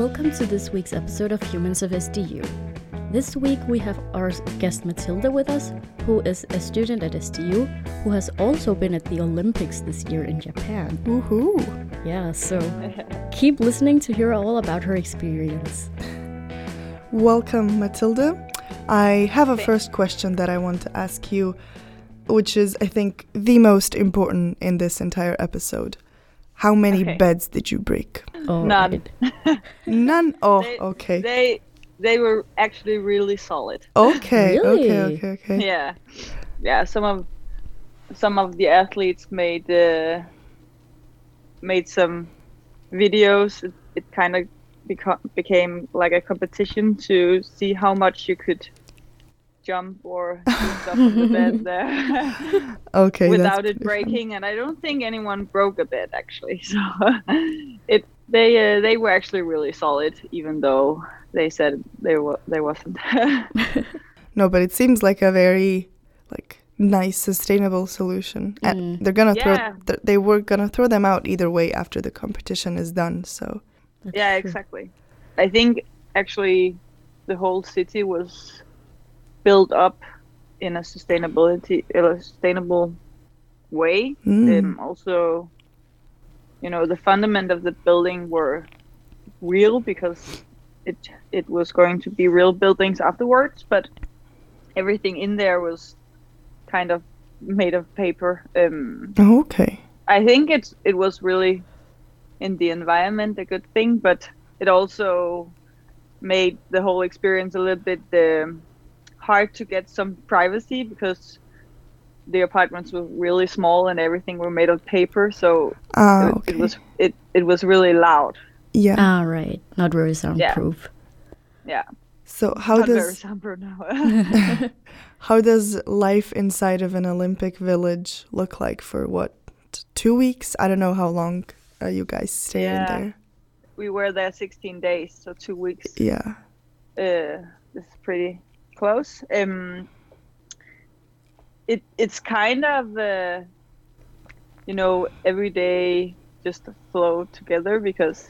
Welcome to this week's episode of Humans of SDU. This week we have our guest Matilda with us, who is a student at SDU, who has also been at the Olympics this year in Japan. Woohoo! Yeah, so keep listening to hear all about her experience. Welcome, Matilda. I have a first question that I want to ask you, which is, I think, the most important in this entire episode. How many Okay. beds did you break? All None. right. None? Oh, They- okay. They they were actually really solid. Okay, Really? okay, okay, okay. Yeah, yeah. Some of some of the athletes made uh, made some videos. It, it kind of beco- became like a competition to see how much you could jump or do stuff on the bed there Okay, without pretty it fun. breaking. And I don't think anyone broke a bed actually. So it they uh, they were actually really solid, even though they said they were they wasn't. No, but it seems like a very like nice sustainable solution. And Mm. they're gonna Yeah. throw th- they were gonna throw them out either way after the competition is done. So That's yeah, true. exactly. I think actually the whole city was built up in a sustainability in a sustainable way. mm. Um, also, you know, the fundament of the building were real because it it was going to be real buildings afterwards, but everything in there was kind of made of paper. Um, okay. I think it's it was really in the environment a good thing, but it also made the whole experience a little bit um, hard to get some privacy because the apartments were really small and everything were made of paper, so Ah, it, okay. it was it it was really loud. yeah. Ah, right. Not very soundproof. Yeah, yeah. so how not very does soundproof now. how does life inside of an Olympic village look like for what two weeks? I don't know how long uh, you guys stay in Yeah. there. we were there 16 days, so two weeks. Yeah. uh, this is pretty close. Um, it it's kind of uh, you know every day just flow together because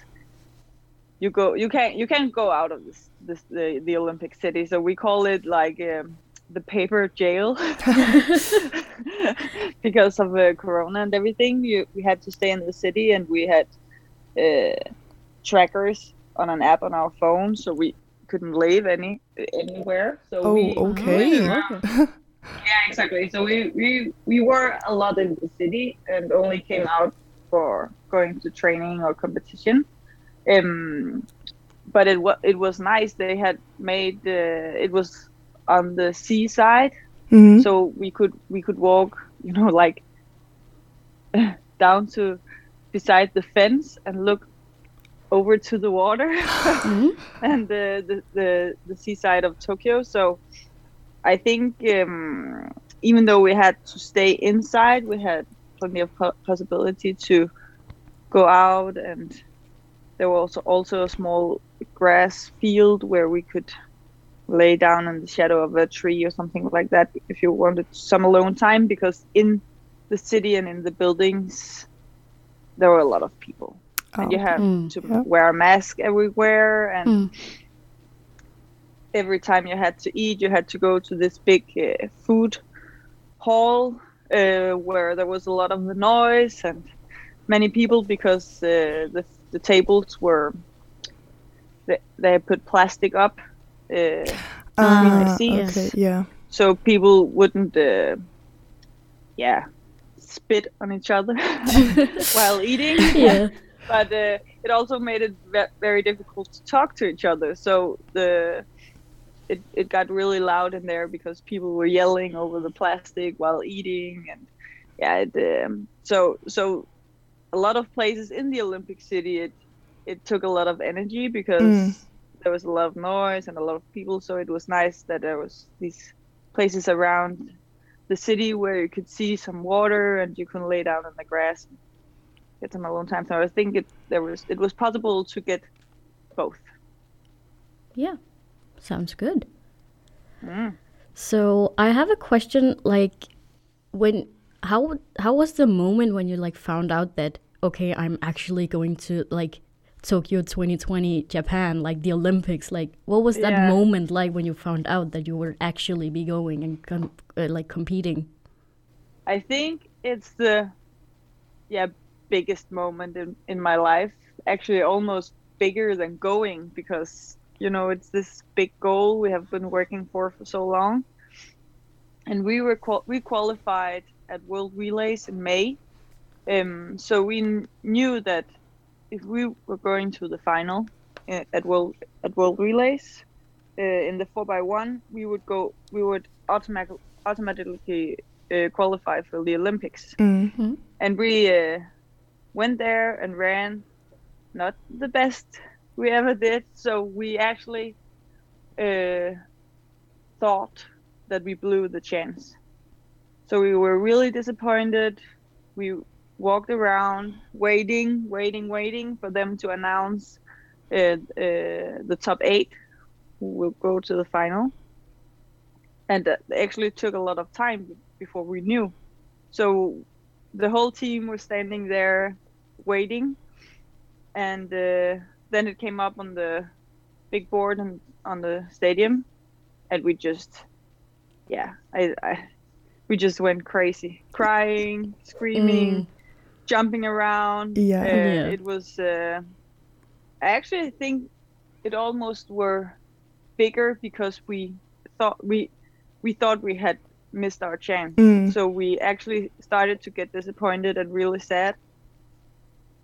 you go you can't you can't go out of this this the, the Olympic city. So we call it like um, the paper jail because of uh, Corona and everything. You we had to stay in the city and we had uh, trackers on an app on our phone, so we couldn't leave any anywhere. So Oh, we, okay. yeah, exactly. So we, we we were a lot in the city and only came out for going to training or competition. Um, but it was it was nice. They had made uh, it was on the seaside, hmm so we could we could walk, you know, like down to beside the fence and look over to the water Mhm. and the, the the the seaside of Tokyo. So I think um, even though we had to stay inside, we had plenty of po- possibility to go out, and there was also also a small grass field where we could lay down in the shadow of a tree or something like that if you wanted some alone time because in the city and in the buildings there were a lot of people and you Oh, have Mm. to Yeah. wear a mask everywhere and Mm. Every time you had to eat you had to go to this big uh, food hall uh, where there was a lot of noise and many people because uh, the, the tables were they, they put plastic up uh, Ah, okay. Yeah. so people wouldn't uh, yeah spit on each other while eating yeah. but uh, it also made it ve- very difficult to talk to each other. So the it, it got really loud in there because people were yelling over the plastic while eating, and yeah, it, um, so so a lot of places in the Olympic City it it took a lot of energy because Mm. there was a lot of noise and a lot of people. So it was nice that there was these places around the city where you could see some water and you can lay down in the grass and get some alone time. So I think it there was it was possible to get both. Yeah. Sounds good. Mm. So I have a question like when how how was the moment when you like found out that okay I'm actually going to like Tokyo 2020 Japan, like the Olympics. Like, what was that Yeah. moment like when you found out that you were actually be going and com- uh, like competing? I think it's the yeah biggest moment in in my life. Actually, almost bigger than going because you know it's this big goal we have been working for for so long. And we were qual- we qualified at World Relays in May, um, so we kn- knew that if we were going to the final uh, at World at World Relays uh, in the four by one, we would go we would automatic automatically uh, qualify for the Olympics. Mm. And we uh, went there and ran not the best we ever did. So we actually uh, thought that we blew the chance. So we were really disappointed. We walked around waiting, waiting, waiting for them to announce uh, uh, the top eight who will go to the final. And that actually took a lot of time before we knew. So the whole team was standing there waiting. And uh, then it came up on the big board and on the stadium. And we just, yeah, I, I we just went crazy, crying, screaming, jumping around. Yeah. Uh, Yeah. It was. Uh, I actually think it almost were bigger because we thought we we thought we had missed our chance. Mm. So we actually started to get disappointed and really sad.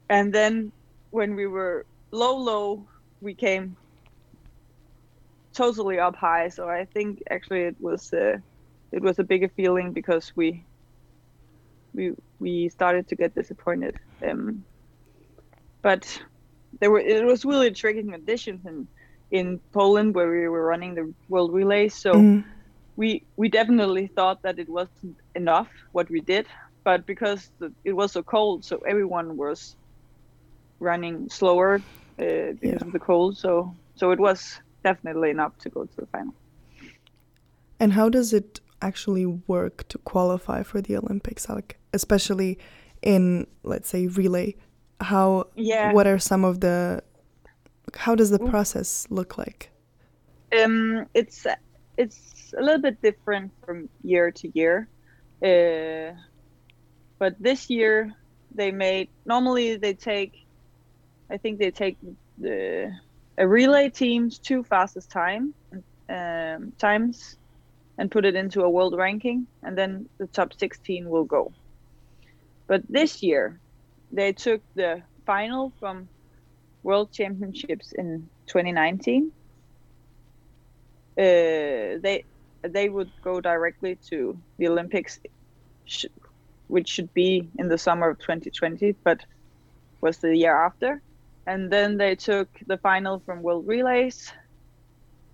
And then when we were low, low, we came totally up high. So I think actually it was uh, it was a bigger feeling because we we we started to get disappointed. Um, but there were it was really tricky conditions in in Poland where we were running the world relay. So Mm. we we definitely thought that it wasn't enough what we did, but because the, it was so cold, so everyone was running slower uh, because Yeah. of the cold. So so it was definitely enough to go to the final. And how does it actually work to qualify for the Olympics, like especially in let's say relay? How Yeah. what are some of the how does the process look like? Um, it's it's a little bit different from year to year, uh, but this year they made normally they take, I think they take the a relay team's two fastest time um, times, and put it into a world ranking, and then the top 16 will go. But this year, they took the final from World Championships in 2019 uh, they they would go directly to the Olympics, which should be in the summer of 2020, but was the year after. And then they took the final from World Relays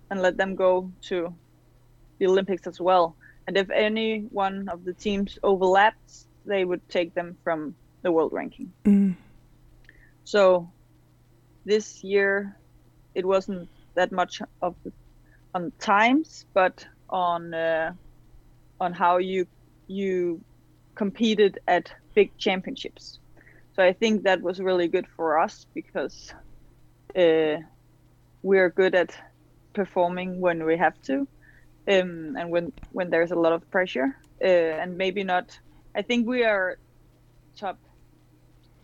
and let them go to the Olympics as well. And if any one of the teams overlapped, they would take them from the world ranking. Mm. So this year it wasn't that much of the, on times, but on uh, on how you you competed at big championships. So I think that was really good for us because uh, we're good at performing when we have to, um, and when when there's a lot of pressure, uh, and maybe not. I think we are top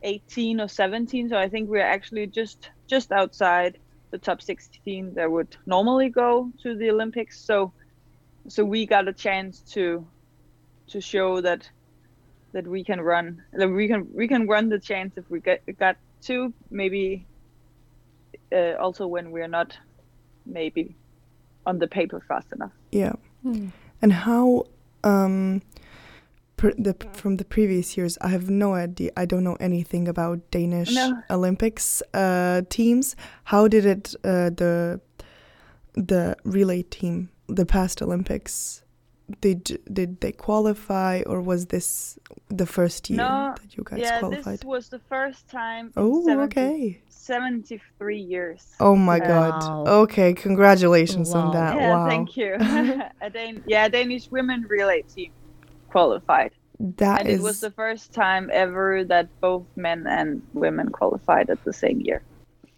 18 or 17 so i think we're actually just just outside the top 16 that would normally go to the olympics so so we got a chance to to show that that we can run that we can we can run the chance if we get got two maybe uh, also when we're not maybe on the paper fast enough Yeah. And how um the from the previous years I have no idea I don't know anything about Danish No. Olympics uh teams. How did it uh the the relay team the past Olympics did did they qualify or was this the first year No, that you guys yeah qualified? this was the first time in oh, 70 okay. 73 years Oh my Wow. god. Okay, congratulations on that. Yeah, wow. thank you. a Dan- yeah, Danish women relay team qualified, That and is it was the first time ever that both men and women qualified at the same year.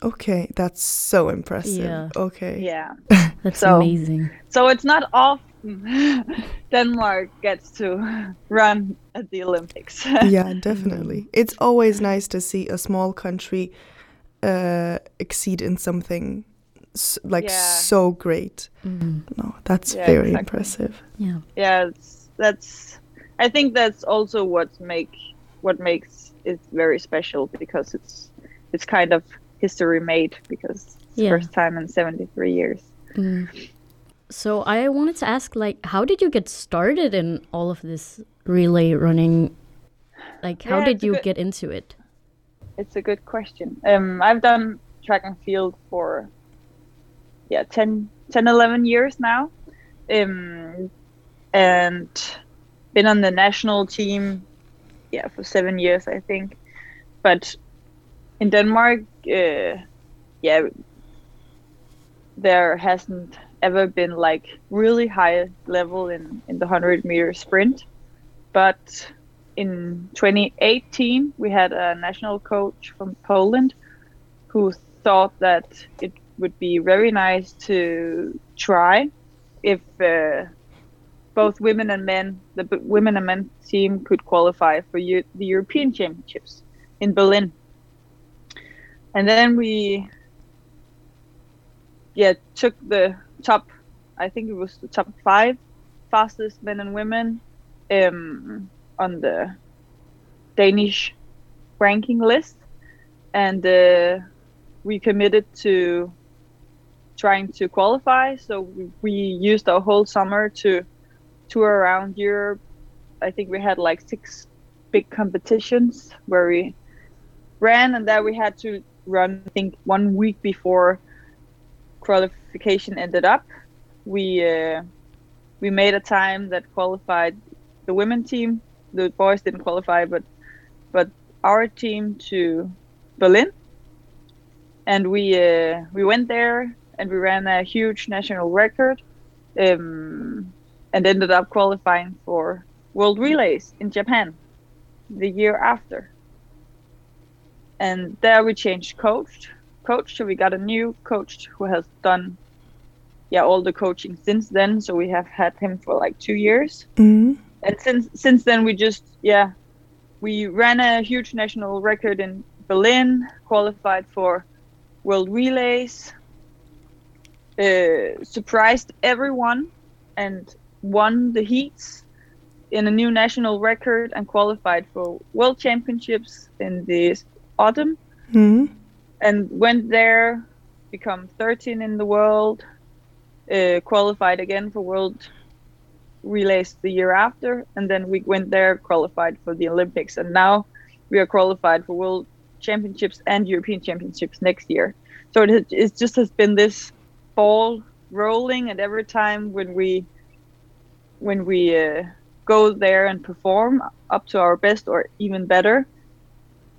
Okay, that's so impressive. Yeah. Okay. Yeah. That's So- amazing. So it's not often Denmark gets to run at the Olympics. yeah, definitely. It's always nice to see a small country uh, exceed in something s- like Yeah. so great. Mm. No, that's Yeah, very exactly. impressive. Yeah. yeah, that's. I think that's also what make what makes it very special because it's it's kind of history made because it's Yeah. first time in 73 years. Mm. So I wanted to ask, like, how did you get started in all of this relay running? Like, how Yeah, did you good- get into it? It's a good question. Um, I've done track and field for yeah 10, 10 11 years now, um, and been on the national team yeah for seven years I think. But in Denmark, uh, yeah, there hasn't ever been like really high level in in the hundred meter sprint, but in 2018 we had a national coach from Poland who thought that it would be very nice to try if uh, both women and men the women and men team could qualify for Eu- the European Championships in Berlin. And then we yeah took the top I think it was the top 5 fastest men and women um, on the Danish ranking list, and uh, we committed to trying to qualify. So we, we used our whole summer to tour around Europe. I think we had like six big competitions where we ran, and then we had to run. I think one week before ended up, we uh, we made a time that qualified the women team. The boys didn't qualify, but but our team to Berlin, and we uh, we went there and we ran a huge national record, um, and ended up qualifying for World Relays in Japan the year after. And there we changed coach, coach. So we got a new coach who has done, yeah, all the coaching since then. So we have had him for like two years. Hmm and since since then we just yeah we ran a huge national record in berlin qualified for world relays uh, surprised everyone and won the heats in a new national record and qualified for world championships in this autumn. Hmm and went there become 13 in the world uh, qualified again for world relays the year after and then we went there qualified for the olympics and now we are qualified for world championships and european championships next year. So it, it just has been this ball rolling and every time when we when we uh, go there and perform up to our best or even better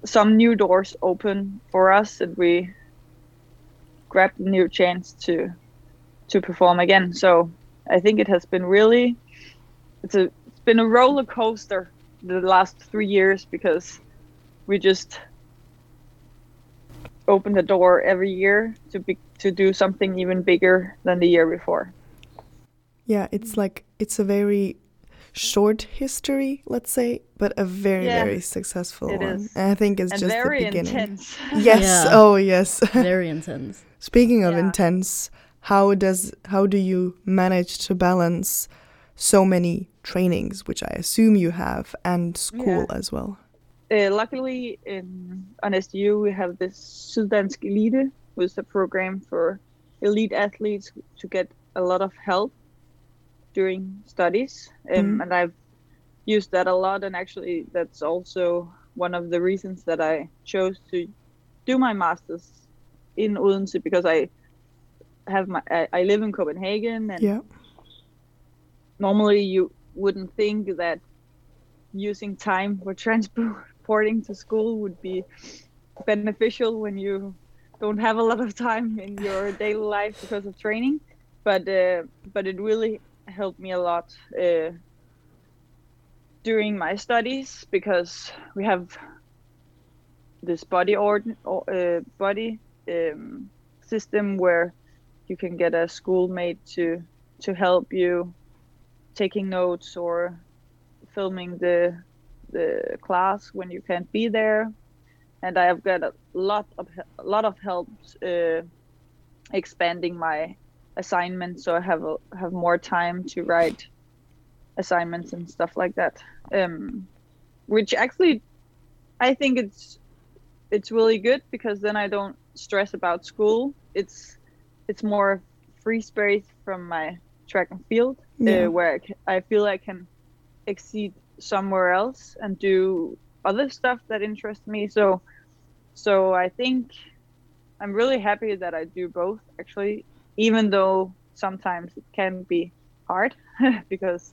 some new doors open for us and we grab the new chance to to perform again so i think it has been really it's a it's been a roller coaster the last three years because we just open the door every year to be to do something even bigger than the year before Yeah, it's like it's a very short history, let's say, but a very Yeah, very successful it one. is. And I think it's and just very the beginning. intense Yes. Yeah. Oh, yes. Very intense. Speaking of Yeah. intense, how does how do you manage to balance so many trainings, which I assume you have, and school as well? Uh, luckily, in, on SDU, we have this Syddansk Elite, which is a program for elite athletes to get a lot of help during studies. Um, Mhm. And I've used that a lot. And actually, that's also one of the reasons that I chose to do my master's in Odense because I have my I, I live in Copenhagen and Yeah. normally you wouldn't think that using time for transporting to school would be beneficial when you don't have a lot of time in your daily life because of training but uh, but it really helped me a lot uh, during my studies because we have this body or, uh, buddy um, system where you can get a schoolmate to to help you taking notes or filming the the class when you can't be there. And i have got a lot of a lot of help uh, expanding my assignments so i have a, have more time to write assignments and stuff like that. Um, which actually i think it's it's really good because then i don't stress about school. It's it's more free space from my track and field Yeah. uh, where I, ca- I feel I can exceed somewhere else and do other stuff that interests me. So, so I think I'm really happy that I do both actually, even though sometimes it can be hard because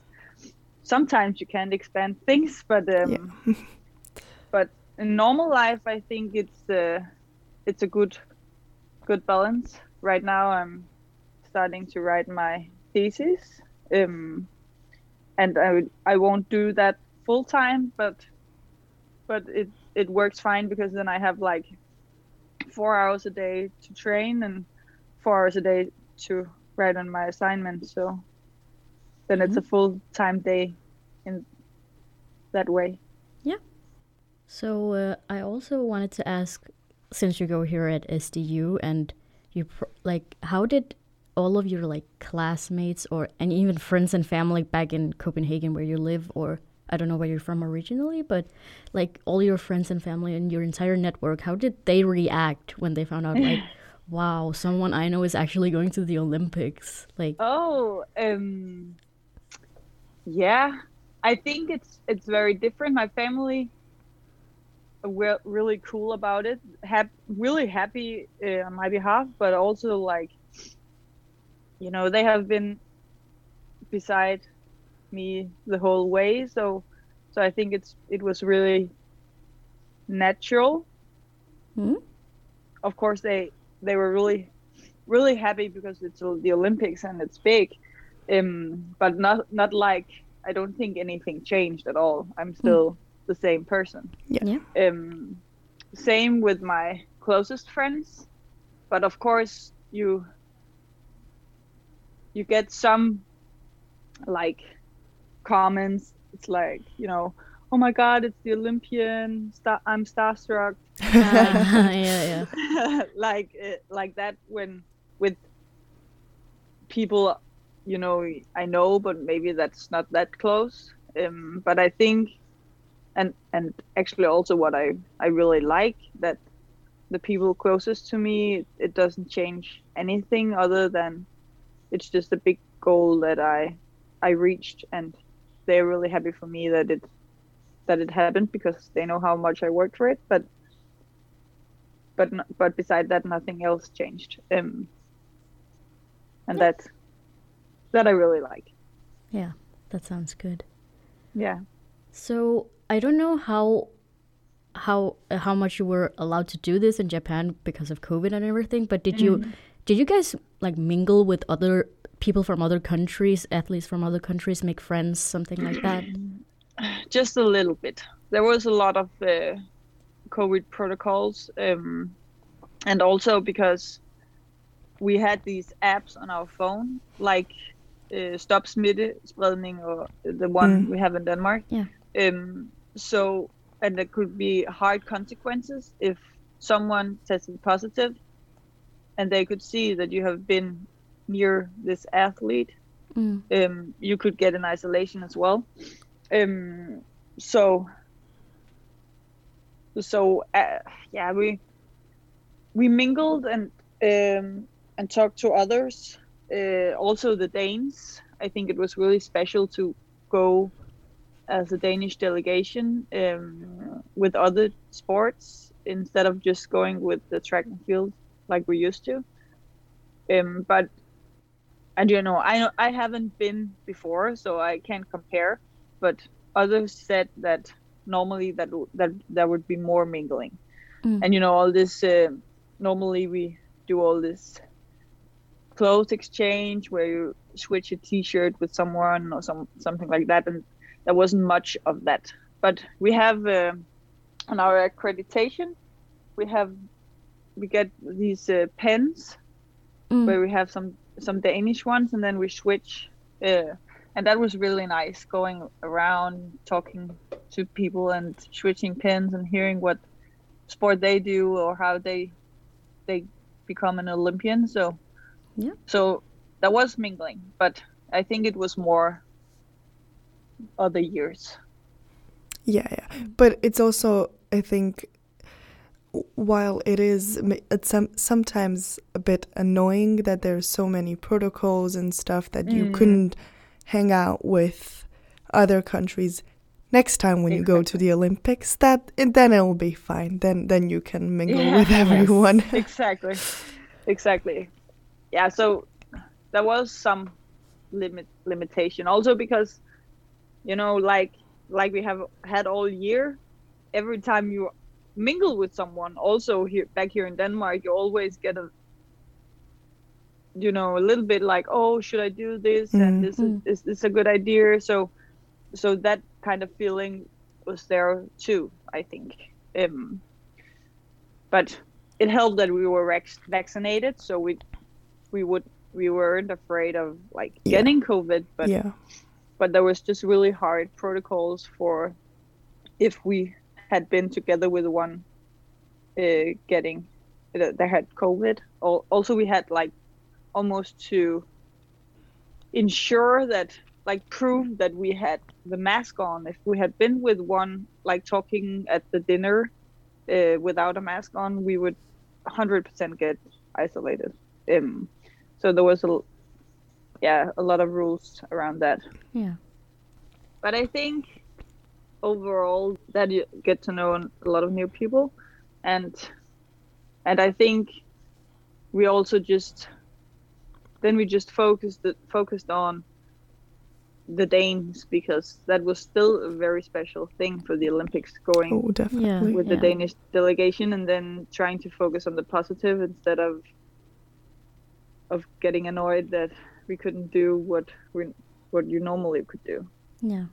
sometimes you can't expand things, but um, but in normal life, I think it's uh, it's a good good balance. Right now, I'm starting to write my thesis, um, and I would, I won't do that full time, but but it it works fine because then I have like four hours a day to train and four hours a day to write on my assignment. So then it's a full time day in that way. Yeah. So uh, I also wanted to ask, since you go here at SDU, and you pr- like, how did all of your like classmates or and even friends and family back in Copenhagen where you live, or I don't know where you're from originally, but like all your friends and family and your entire network, how did they react when they found out like, wow, someone I know is actually going to the Olympics? Like, Oh, um, yeah. I think it's it's very different. My family were really cool about it. Hap- really happy uh, on my behalf, but also like, you know, they have been beside me the whole way. So, so I think it's it was really natural. Hmm? Of course, they they were really really happy because it's the Olympics and it's big. Um, but not not like I don't think anything changed at all. I'm still the same person. yeah, Um, same with my closest friends, but of course you you get some like comments. It's like you know, oh my God, it's the Olympian. Star- I'm starstruck. yeah, yeah, like uh, like that when with people you know i know but maybe that's not that close um but i think and and actually also what i i really like that the people closest to me it doesn't change anything other than it's just a big goal that i i reached and they're really happy for me that it that it happened because they know how much i worked for it but but but beside that nothing else changed um and that that i really like yeah. That sounds good. yeah So I don't know how how how much you were allowed to do this in Japan because of COVID and everything. But did you did you guys like mingle with other people from other countries, athletes from other countries, make friends, something like that? just a little bit there was a lot of uh, covid protocols um and also because we had these apps on our phone like uh, stop smittespredning or the one we have in denmark Yeah. um so and there could be hard consequences if someone tested positive and they could see that you have been near this athlete Mm. um, you could get in isolation as well. Um, so, so uh, yeah, we we mingled and um, and talked to others. Uh, also, the Danes. I think it was really special to go as a Danish delegation um, with other sports instead of just going with the track and field like we used to. Um, but don't know i i haven't been before so i can't compare but others said that normally that that there would be more mingling Mm. and you know all this uh, normally we do all this clothes exchange where you switch a t-shirt with someone or some something like that and there wasn't much of that but we have uh, on our accreditation we have we get these uh, pens Mm. where we have some some Danish ones, and then we switch. Uh, and that was really nice going around talking to people and switching pins and hearing what sport they do or how they they become an Olympian. So Yeah. so that was mingling, but I think it was more other years. Yeah, yeah. But it's also, I think, while it is, it's some, sometimes a bit annoying that there's so many protocols and stuff that you Mm. couldn't hang out with other countries. Next time when you go to the Olympics, that and then it'll be fine. Then then you can mingle Yeah. with Yes. everyone. exactly exactly yeah so there was some limit limitation also because you know like like we have had all year every time you mingle with someone also here back here in denmark you always get a you know a little bit like oh should i do this Mm. and this is, Mm. is this a good idea so so that kind of feeling was there too i think um but it helped that we were vac- vaccinated so we we would we weren't afraid of like Yeah. getting covid but yeah. But there was just really hard protocols for if we had been together with one uh, getting that that had covid. Also we had like almost to ensure that like prove that we had the mask on. If we had been with one like talking at the dinner uh, without a mask on we would 100% get isolated. Um so there was a yeah a lot of rules around that Yeah. but I think overall that you get to know a lot of new people, and and I think we also just then we just focused focused on the Danes because that was still a very special thing for the Olympics going Oh, definitely. with the. Danish delegation, and then trying to focus on the positive instead of of getting annoyed that we couldn't do what we what you normally could do. Yeah.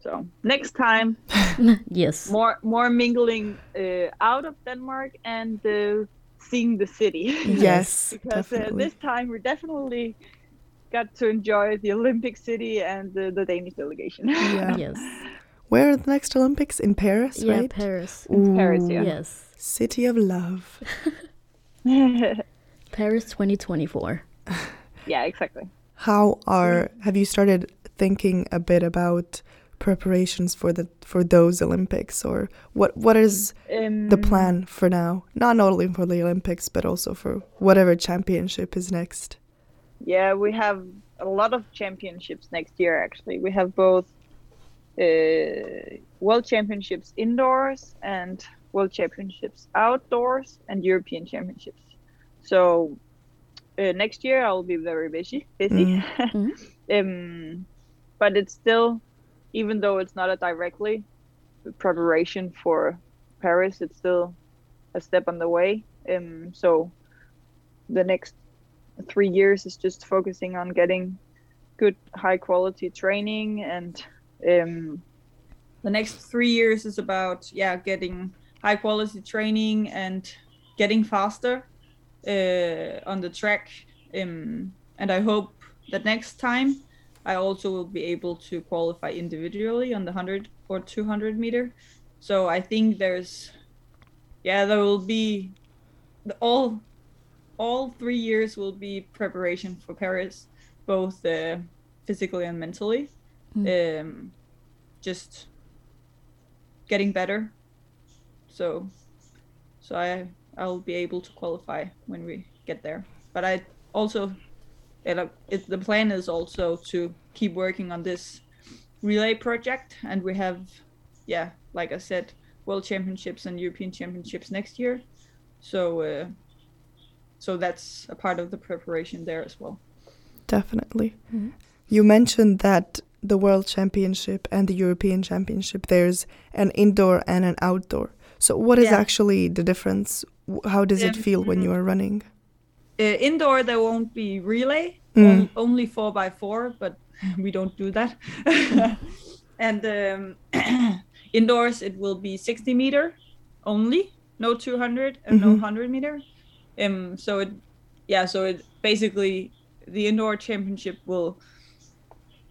So next time, yes. more more mingling uh, out of Denmark and uh, seeing the city. Yes, because uh, this time we definitely got to enjoy the Olympic city and the, the Danish delegation. Yeah. Yes. Where are the next Olympics? In Paris, Yeah, right? Paris. It's Paris, yeah. Yes. City of love. Paris 2024. yeah, exactly. How are have you started thinking a bit about preparations for the for those Olympics or what what is Um, the plan for now? Not only for the Olympics but also for whatever championship is next. Yeah, we have a lot of championships next year. Actually, we have both uh, world championships indoors and world championships outdoors and European championships. So uh, next year I'll be very busy. Busy. Mhm. um, but it's still, even though it's not a directly preparation for Paris, it's still a step on the way. Um, so the next three years is just focusing on getting good high quality training and um, the next three years is about yeah getting high quality training and getting faster uh, on the track um, and i hope that next time i also will be able to qualify individually on the 100 or 200 meter. So i think there's yeah there will be the, all all three years will be preparation for paris both uh, physically and mentally. Um, just getting better. So so i i'll be able to qualify when we get there but i also it, it, the plan is also to keep working on this relay project and we have yeah like i said world championships and european championships next year so uh, so that's a part of the preparation there as well Definitely. Mhm. You mentioned that the World Championship and the European Championship there's an indoor and an outdoor. So what is Yeah. actually the difference? How does it feel when you are running? uh, indoor there won't be relay Mm. on- only four by four but we don't do that and um, indoors it will be 60 meter only no 200 and no 100 meter. Um, so it, yeah, so it basically the indoor championship will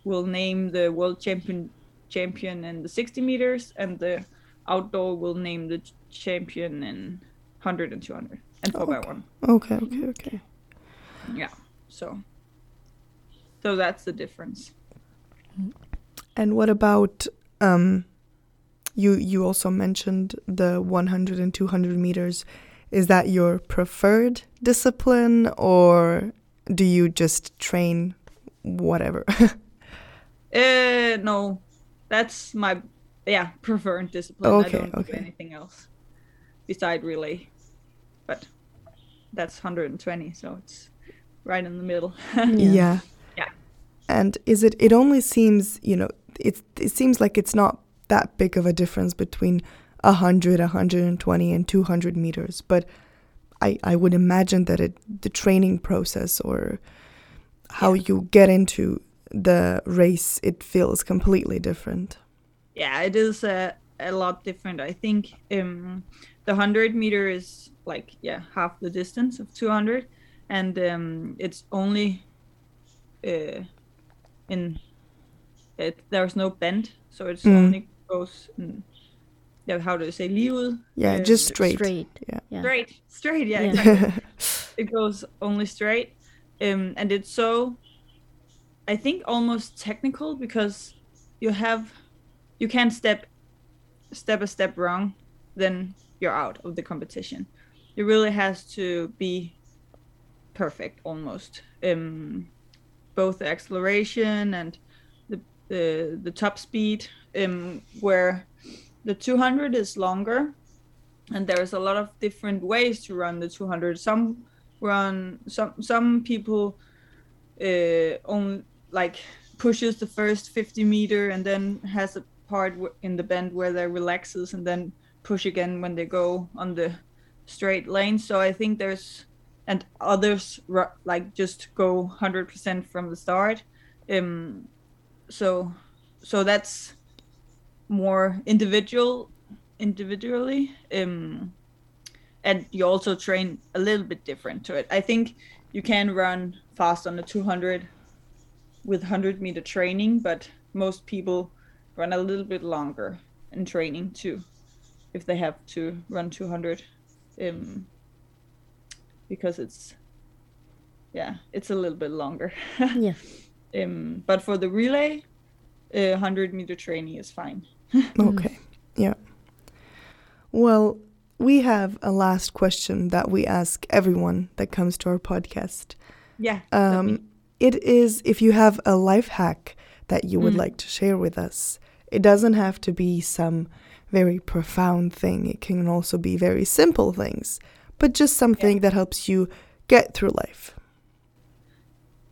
will name the world champion champion in the 60 meters, and the outdoor will name the champion in 100 and 200 and 4 by 1 Okay, okay, okay. yeah so so that's the difference And what about um you you also mentioned the 100 and 200 meters. Is that your preferred discipline or do you just train whatever? uh no that's my yeah preferred discipline i Okay, don't okay. do anything else beside relay but that's 120 so it's right in the middle yeah. Yeah. And is it it only seems, you know, it it seems like it's not that big of a difference between 100, 120 and 200 meters, but I I would imagine that it the training process or how Yeah. you get into the race it feels completely different. yeah it is a, a lot different i think um the 100 meter is like yeah half the distance of 200 and um it's only uh in it there's no bend so it's Mm. only goes in, yeah how do you say livet Yeah, Uh, just straight. Straight. Yeah. Yeah. straight straight yeah, Yeah. exactly it goes only straight um and it's so i think almost technical because you have you can't step step a step wrong then you're out of the competition. It really has to be perfect almost. Um both the acceleration and the the, the top speed um where the 200 is longer and there's a lot of different ways to run the 200 some run some some people uh only like pushes the first 50 meter and then has a part in the bend where they relaxes and then push again when they go on the straight lane. So i think there's and others like just go 100% from the start. Um so so that's more individual individually. Um and you also train a little bit different to it. I think you can run fast on the 200 with 100 meter training but most people run a little bit longer in training too if they have to run 200 um because it's yeah it's a little bit longer Yeah. um but for the relay uh, 100 meter training is fine Okay. Yeah. Well, we have a last question that we ask everyone that comes to our podcast. yeah Um, it is if you have a life hack that you would Mm. like to share with us. It doesn't have to be some very profound thing. It can also be very simple things, but just something that helps you get through life.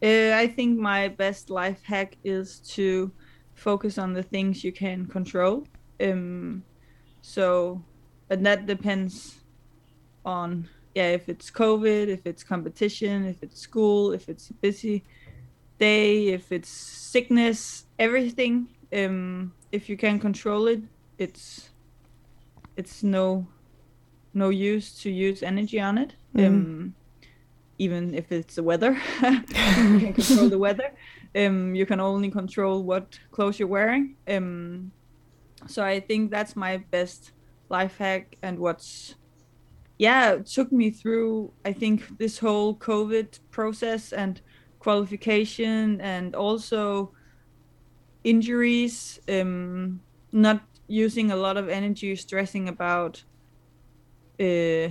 Uh, I think my best life hack is to focus on the things you can control. Um, so, and that depends on yeah, if it's COVID, if it's competition, if it's school, if it's a busy day, if it's sickness, everything. Um, if you can control it, it's it's no no use to use energy on it. Mhm. Um, even if it's the weather, you can control the weather. Um, you can only control what clothes you're wearing. Um, so I think that's my best life hack and what's yeah took me through I think this whole COVID process and qualification and also injuries. Um, not using a lot of energy stressing about uh,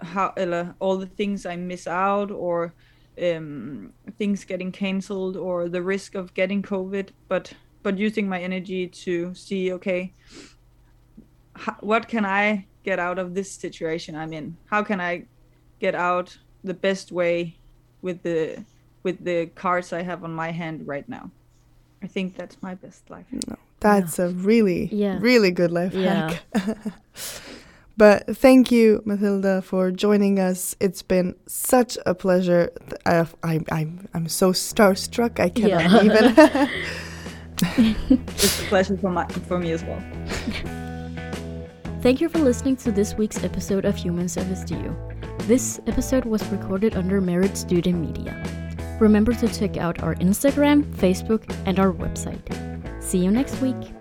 how uh, all the things I miss out or um, things getting cancelled or the risk of getting COVID, but but using my energy to see okay, ho- what can I get out of this situation I'm in? How can I get out the best way with the with the cards I have on my hand right now? I think that's my best life. No, that's a really, Yeah. really good life Yeah. hack. but thank you, Mathilda, for joining us. It's been such a pleasure. I, I, I'm, I'm so starstruck. I cannot Yeah. even. It's a pleasure for my for me as well. Thank you for listening to this week's episode of Humans of SDU. This episode was recorded under Merit Student Media. Remember to check out our Instagram, Facebook, and our website. See you next week.